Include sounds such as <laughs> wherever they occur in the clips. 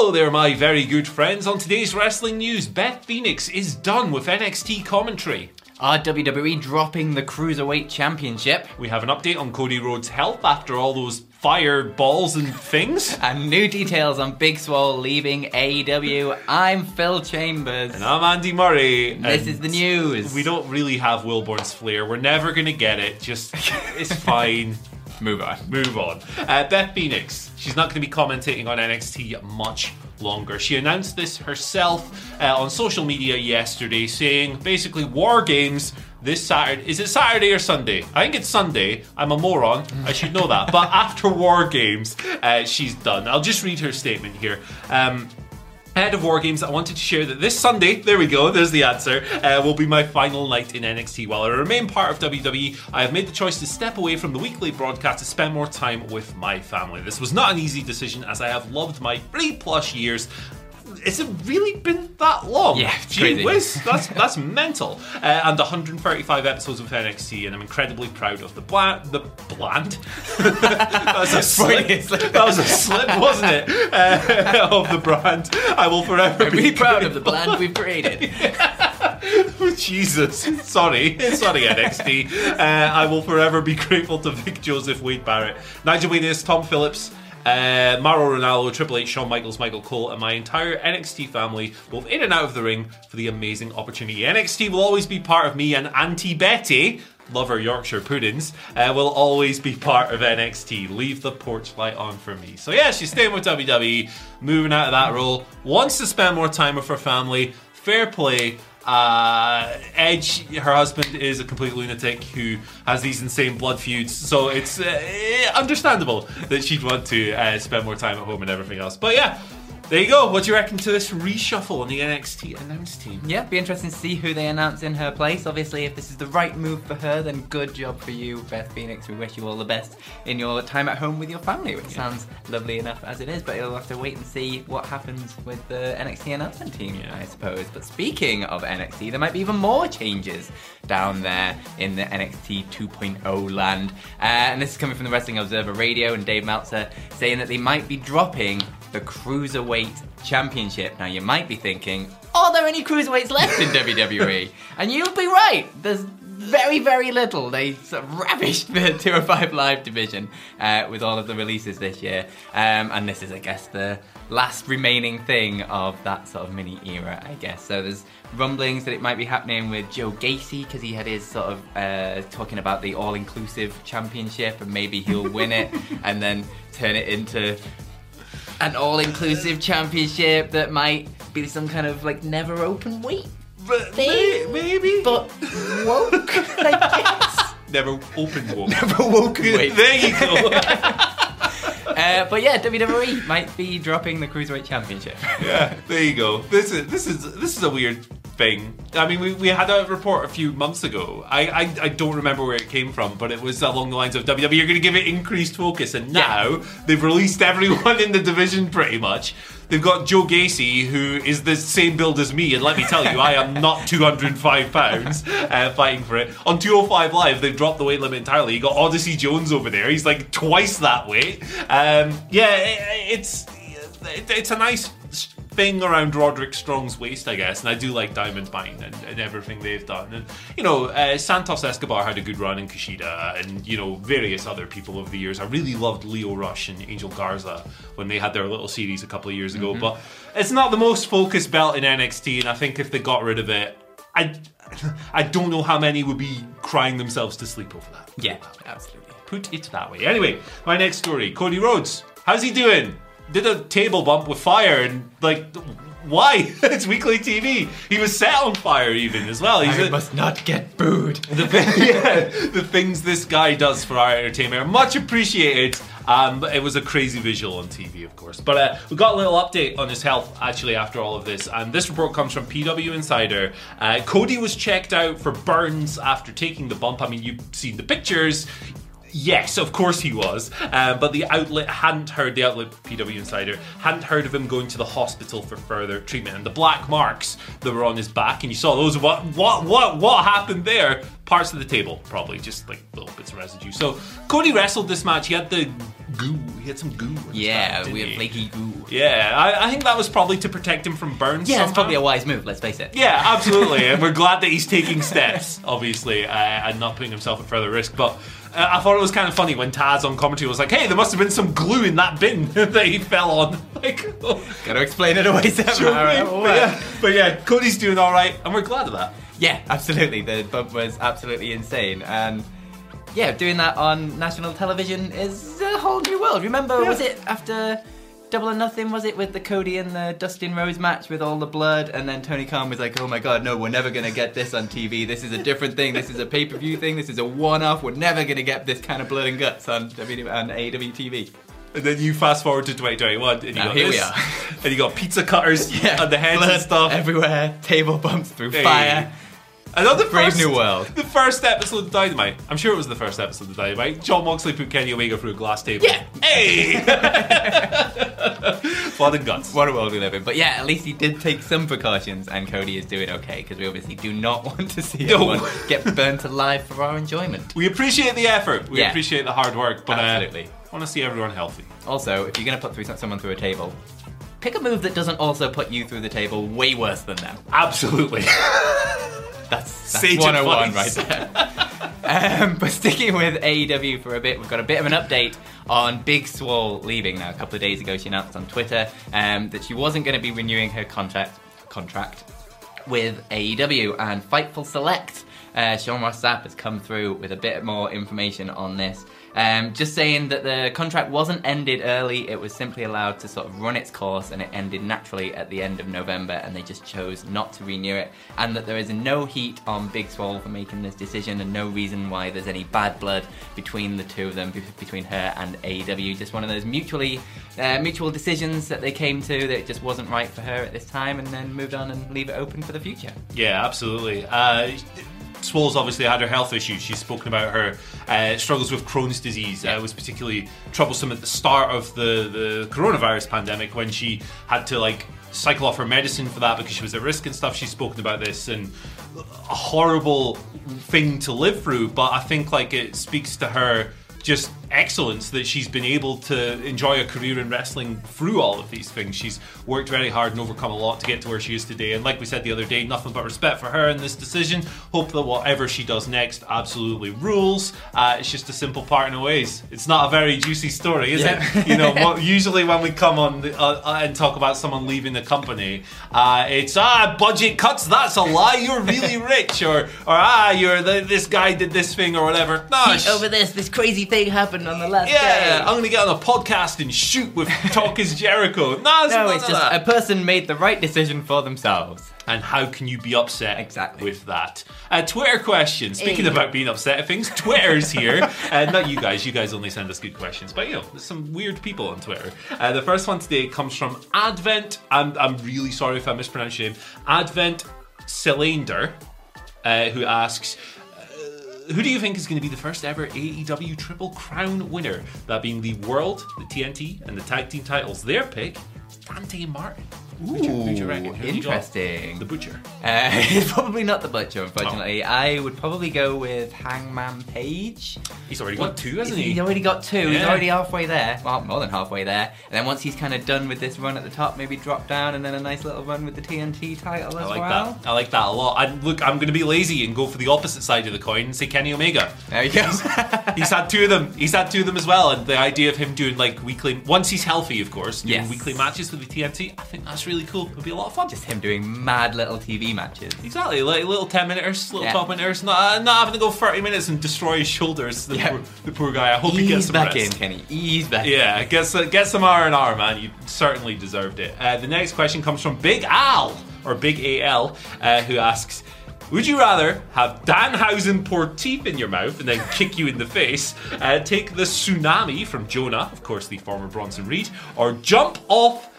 Hello there, my very good friends. On today's wrestling news, Beth Phoenix is done with NXT commentary. Are WWE dropping the Cruiserweight Championship? We have an update on Cody Rhodes' health after all those fireballs and things. <laughs> And new details on Big Swole leaving AEW. I'm Phil Chambers. And I'm Andy Murray. This is the news. We don't really have Wilborn's flair. We're never going to get it. Just, it's <laughs> fine. Move on. Move on. Uh, Beth Phoenix, she's not going to be commentating on NXT much longer. She announced this herself uh, on social media yesterday, saying basically War Games this Saturday. Is it Saturday or Sunday? I think it's Sunday. I'm a moron. I should know that. But after War Games, uh, she's done. I'll just read her statement here. Um, Ahead of War Games, I wanted to share that this Sunday, there we go, there's the answer, uh, will be my final night in NXT. While I remain part of WWE, I have made the choice to step away from the weekly broadcast to spend more time with my family. This was not an easy decision as I have loved my three plus years it's really been that long. Yeah, Gee crazy. whiz, that's <laughs> that's mental. Uh, and 135 episodes of NXT, and I'm incredibly proud of the bland. The bland. <laughs> that was a <laughs> slip. That was a slip, wasn't it? Uh, of the brand. I will forever I'm be really proud of the brand we've created. Jesus, sorry, sorry NXT. Uh, I will forever be grateful to Vic Joseph, Wade Barrett, Nigel Williams, Tom Phillips. Uh, Mauro Ranallo, Triple H, Shawn Michaels, Michael Cole, and my entire NXT family, both in and out of the ring, for the amazing opportunity. NXT will always be part of me, and Auntie Betty, lover Yorkshire puddings, uh, will always be part of NXT. Leave the porch light on for me. So yeah, she's staying with WWE, moving out of that role, wants to spend more time with her family. Fair play. Uh, Edge, her husband, is a complete lunatic who has these insane blood feuds, so it's uh, understandable that she'd want to uh, spend more time at home and everything else. But yeah, there you go. What do you reckon to this reshuffle on the NXT announce team? Yeah, be interesting to see who they announce in her place. Obviously, if this is the right move for her, then good job for you, Beth Phoenix. We wish you all the best in your time at home with your family, which sounds lovely enough as it is. But you'll have to wait and see what happens with the NXT announcement team, Yeah. I suppose. But speaking of NXT, there might be even more changes down there in the NXT 2.0 land. Uh, and this is coming from the Wrestling Observer Radio and Dave Meltzer saying that they might be dropping the Cruiserweight Championship. Now, you might be thinking, are there any Cruiserweights left in <laughs> WWE? And you'll be right. There's very, very little. They sort of ravished the <laughs> 205 Live division uh, with all of the releases this year. Um, and this is, I guess, the last remaining thing of that sort of mini era, I guess. So there's rumblings that it might be happening with Joe Gacy because he had his sort of uh, talking about the all inclusive championship and maybe he'll win it <laughs> and then turn it into an all-inclusive championship that might be some kind of like never open weight thing, maybe, but woke. I guess. never opened one. Never woke weight. there you go. <laughs> Uh, but yeah, WWE might be dropping the cruiserweight championship. yeah, there you go. This is this is this is a weird thing. I mean, we, we had a report a few months ago. I, I I don't remember where it came from, but it was along the lines of WWE. You're going to give it increased focus, and now they've released everyone in the division pretty much. They've got Joe Gacy, who is the same build as me, and let me tell you, I am not <laughs> 205 pounds uh, fighting for it. On 205 Live, they've dropped the weight limit entirely. You got Odyssey Jones over there; he's like twice that weight. Um, yeah, it, it's it, it's a nice thing around Roderick Strong's waist, I guess, and I do like Diamond Mine and, and everything they've done. And you know, uh, Santos Escobar had a good run in Kushida, and you know, various other people over the years. I really loved Lio Rush and Angel Garza when they had their little series a couple of years ago. But it's not the most focused belt in NXT, and I think if they got rid of it, I I don't know how many would be crying themselves to sleep over that. Yeah, absolutely. Put it that way. Anyway, my next story Cody Rhodes. How's he doing? Did a table bump with fire and, like, why? <laughs> it's weekly TV. He was set on fire, even as well. He's I a- must not get booed. <laughs> the, <laughs> yeah, the things this guy does for our entertainment are much appreciated. Um, but it was a crazy visual on TV, of course. But uh, we got a little update on his health actually after all of this, and this report comes from PW Insider. Uh, Cody was checked out for burns after taking the bump. I mean, you've seen the pictures. Yes, of course he was. Um, but the outlet hadn't heard, the outlet PW Insider hadn't heard of him going to the hospital for further treatment. And the black marks that were on his back, and you saw those. What, what, what, what happened there? Parts of the table, probably just like little bits of residue. So Cody wrestled this match. He had the goo. He had some goo. Yeah, back, we had flaky goo. Yeah, I, I think that was probably to protect him from burns. Yeah, it's probably a wise move, let's face it. Yeah, <laughs> absolutely. and we're glad that he's taking steps, obviously, uh, and not putting himself at further risk. But uh, I thought it was kind of funny when Taz on commentary was like, hey, there must have been some glue in that bin <laughs> that he fell on. <laughs> Like, oh, Gotta explain it away sure somehow. thing. but, yeah, but yeah, Cody's doing all right, and we're glad of that. Yeah, absolutely. The bump was absolutely insane. And yeah, doing that on national television is a whole new world. Remember, was it after Double or Nothing? Was it with the Cody and the Dustin Rhodes match with all the blood? And then Tony Khan was like, oh my god, no, we're never going to get this on TV. This is a different thing. This is a pay per view thing. This is a one off. We're never going to get this kind of blood and guts on, w- on AEW TV. And then you fast forward to 2021, and you Now got here we are. and you got pizza cutters <laughs> on the heads and stuff. everywhere, table bumps through Hey. fire. I know the Brave first, new world. The first episode of Dynamite. I'm sure it was the first episode of Dynamite. Jon Moxley put Kenny Omega through a glass table. Yeah. Hey! <laughs> Blood and guts. What a world we live in. But yeah, at least he did take some precautions, and Cody is doing okay because we obviously do not <laughs> want to see No. anyone get burnt alive for our enjoyment. We appreciate the effort. We Yeah. appreciate the hard work, but Absolutely. uh, want to see everyone healthy. Also, if you're going to put through someone through a table, pick a move that doesn't also put you through the table way worse than them. Absolutely. <laughs> That's, that's Sage 101 advice. right there. <laughs> um, but sticking with AEW for a bit, we've got a bit of an update on Big Swole leaving now. A couple of days ago, she announced on Twitter um, that she wasn't going to be renewing her contract contract with AEW and Fightful Select. Uh, Sean Ross Sapp has come through with a bit more information on this. Um, just saying that the contract wasn't ended early, it was simply allowed to sort of run its course and it ended naturally at the end of November and they just chose not to renew it. And that there is no heat on Big Swole for making this decision and no reason why there's any bad blood between the two of them, between her and AEW. Just one of those mutually uh, mutual decisions that they came to that just wasn't right for her at this time and then moved on and leave it open for the future. yeah, absolutely. Uh, Swole's obviously had her health issues. She's spoken about her uh, struggles with Crohn's disease. Uh, it was particularly troublesome at the start of the, the coronavirus pandemic when she had to like cycle off her medicine for that because she was at risk and stuff. She's spoken about this and a horrible thing to live through. But I think like it speaks to her just excellence that she's been able to enjoy a career in wrestling through all of these things. She's worked very hard and overcome a lot to get to where she is today. And like we said the other day, nothing but respect for her in this decision. Hope that whatever she does next absolutely rules. Uh, it's just a simple parting of ways. It's not a very juicy story, is Yeah. it? You know, <laughs> what, usually when we come on the, uh, and talk about someone leaving the company, uh, it's ah budget cuts. That's a lie. You're really <laughs> rich, or or ah you're the, this guy did this thing or whatever. No, over this, this crazy thing happened on the last yeah, I'm gonna get on a podcast and shoot with Talk is Jericho. <laughs> No, it's No, it's just that. a person made the right decision for themselves. And how can you be upset Exactly. with that? Uh, Twitter question. Speaking about being upset at things, Twitter's here. <laughs> uh, not you guys. You guys only send us good questions. But, you know, there's some weird people on Twitter. Uh, the first one today comes from Advent. I'm, I'm really sorry if I mispronounced your name. Advent Cylinder, uh, who asks... Who do you think is going to be the first ever AEW Triple Crown winner? That being the World, the TNT, and the Tag Team titles. Their pick, Dante Martin. Who do you- who do you reckon? Who have you got? interesting. The butcher. Uh, <laughs> it's probably not the butcher, unfortunately. I would probably go with Hangman Page. He's already got two, hasn't he? He's already got two. He's already halfway there. Well, more than halfway there. And then once he's kind of done with this run at the top, maybe drop down and then a nice little run with the TNT title as I as like well. that. I like that a lot. I, look, I'm going to be lazy and go for the opposite side of the coin and say Kenny Omega. There you go. He's had two of them. He's had two of them as well. And the idea of him doing like weekly, once he's healthy, of course, doing Yes. weekly matches with the TNT, I think that's really cool. It'd be a lot of fun. Just him doing mad little TV matches. Exactly, like little 10 minutes, little Yeah. 12 minutes, not, uh, not having to go 30 minutes and destroy his shoulders. The, Yeah. poor, the poor guy. I hope he gets Ease some back rest. in, Kenny. Ease back in. Yeah, get some, get some R and R, man. You certainly deserved it. Uh, the next question comes from Big Al or Big AL, uh, who asks. Would you rather have Danhausen pour teeth in your mouth and then kick you in the face, uh, take the tsunami from Jonah, of course, the former Bronson Reed, or jump off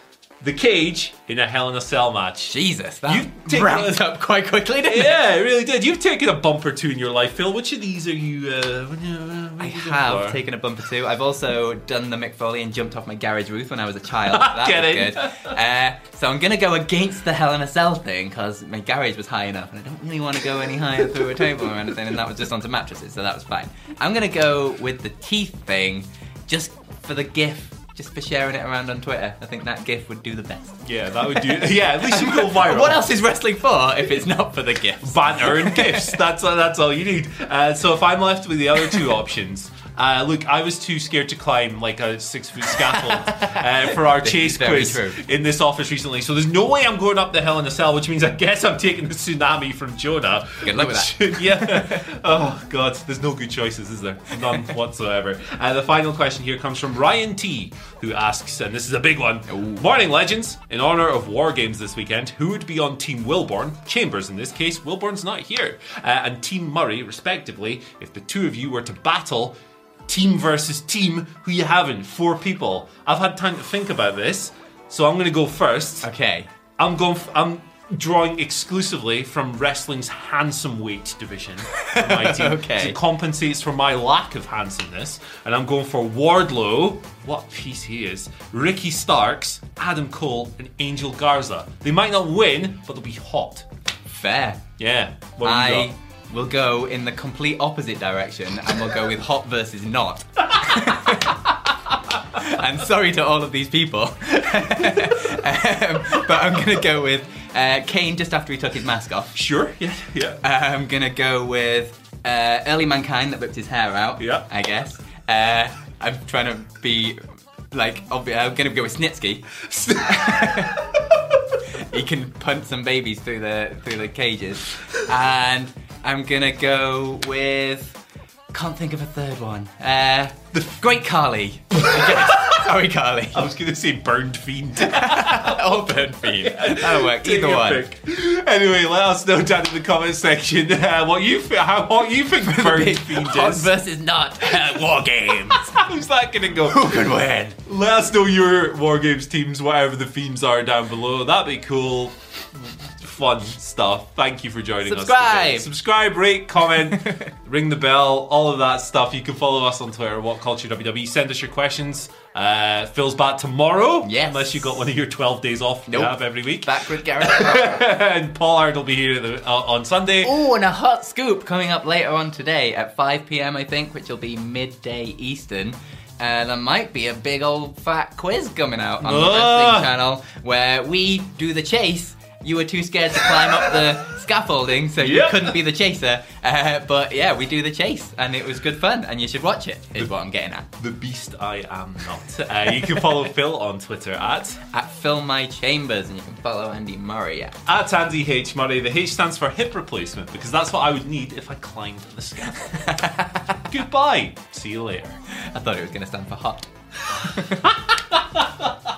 the cage in a Hell in a Cell match? Jesus, that You take- ramped up quite quickly, didn't it? Yeah, it really did. You've taken a bump or two in your life, Phil. Which of these are you? Uh, what are you- uh, I you have for? taken a bumper too. I've also done the Mick Foley and jumped off my garage roof when I was a child. <laughs> That Get was good. Uh, so I'm gonna go against the Hell in a Cell thing because my garage was high enough, and I don't really want to go any higher through a table or anything. And that was just onto mattresses, so that was fine. I'm gonna go with the teeth thing, just for the GIF, just for sharing it around on Twitter. I think that GIF would do the best. Yeah, that would do. Yeah, at least you go <laughs> viral. What else is wrestling for if it's not for the GIFs? Banner and gifts. That's that's all you need. Uh, so if I'm left with the other two <laughs> options, uh, look, I was too scared to climb like a six foot scaffold <laughs> uh, for our chase quiz true. in this office recently. So there's no way I'm going up the Hell in a Cell, which means I guess I'm taking the tsunami from Jonah. Good luck with which- <laughs> yeah. Oh god, there's no good choices, is there? None whatsoever. Uh, the final question here comes from Ryan T, who asks, and this is a big one. Morning, legends. In honor of War Games this weekend, who would be on Team Wilborn? Chambers, in this case. Wilborn's not here. Uh, and Team Murray, respectively. If the two of you were to battle. Team versus team, who you having? Four people. I've had time to think about this, so I'm going to go first. Okay. I'm going. F- I'm drawing exclusively from wrestling's handsome weight division. for My <laughs> team. Okay. It compensates for my lack of handsomeness, and I'm going for Wardlow. What piece he is! Ricky Starks, Adam Cole, and Angel Garza. They might not win, but they'll be hot. Fair. Yeah. What have you I will go in the complete opposite direction and we'll go with hot versus not. <laughs> I'm sorry to all of these people. <laughs> um, but I'm going to go with uh, Kane just after he took his mask off. Sure. Yeah. Yeah. I'm going to go with uh, Early Mankind that ripped his hair out. Yeah. I guess. Uh, I'm trying to be like, obvi- I'm to go with Snitsky. <laughs> he can punt some babies through the through the cages, and I'm gonna go with. Can't think of a third one. Uh, the Great Khali. <laughs> Sorry, Khali. I was going to say burned fiend. <laughs> or Burn Fiend. That'll work. Either one. pick. Anyway, let us know down in the comment section uh, what you fi- how what you think <laughs> burned fiend Hot is. versus not. Uh, war games. How's that going to go? Who could win? Let us know your War Games teams, whatever the themes are down below. That'd be cool. Fun stuff. Thank you for joining us. Subscribe. today. Subscribe, rate, comment, <laughs> ring the bell, all of that stuff. You can follow us on Twitter, What Culture WWE. Send us your questions. Uh, Phil's back tomorrow. Yes. Unless you got one of your 12 days off you have every week. Back with Gareth. <laughs> and Paul Hard will be here the, uh, on Sunday. Oh, and a hot scoop coming up later on today at 5 p.m. I think, which will be midday Eastern. Uh, there might be a big old fat quiz coming out on the Ah. wrestling channel where we do the chase. You were too scared to climb up the scaffolding, so you Yep. couldn't be the chaser. Uh, but yeah, we do the chase, and it was good fun, and you should watch it. Is what I'm getting at. The beast I am not. Uh, you can follow <laughs> Phil on Twitter at At Film My Chambers, and you can follow Andy Murray at At Andy H. Murray, the H stands for hip replacement because that's what I would need if I climbed the scaffold. <laughs> Goodbye. See you later. I thought it was going to stand for hot. <laughs>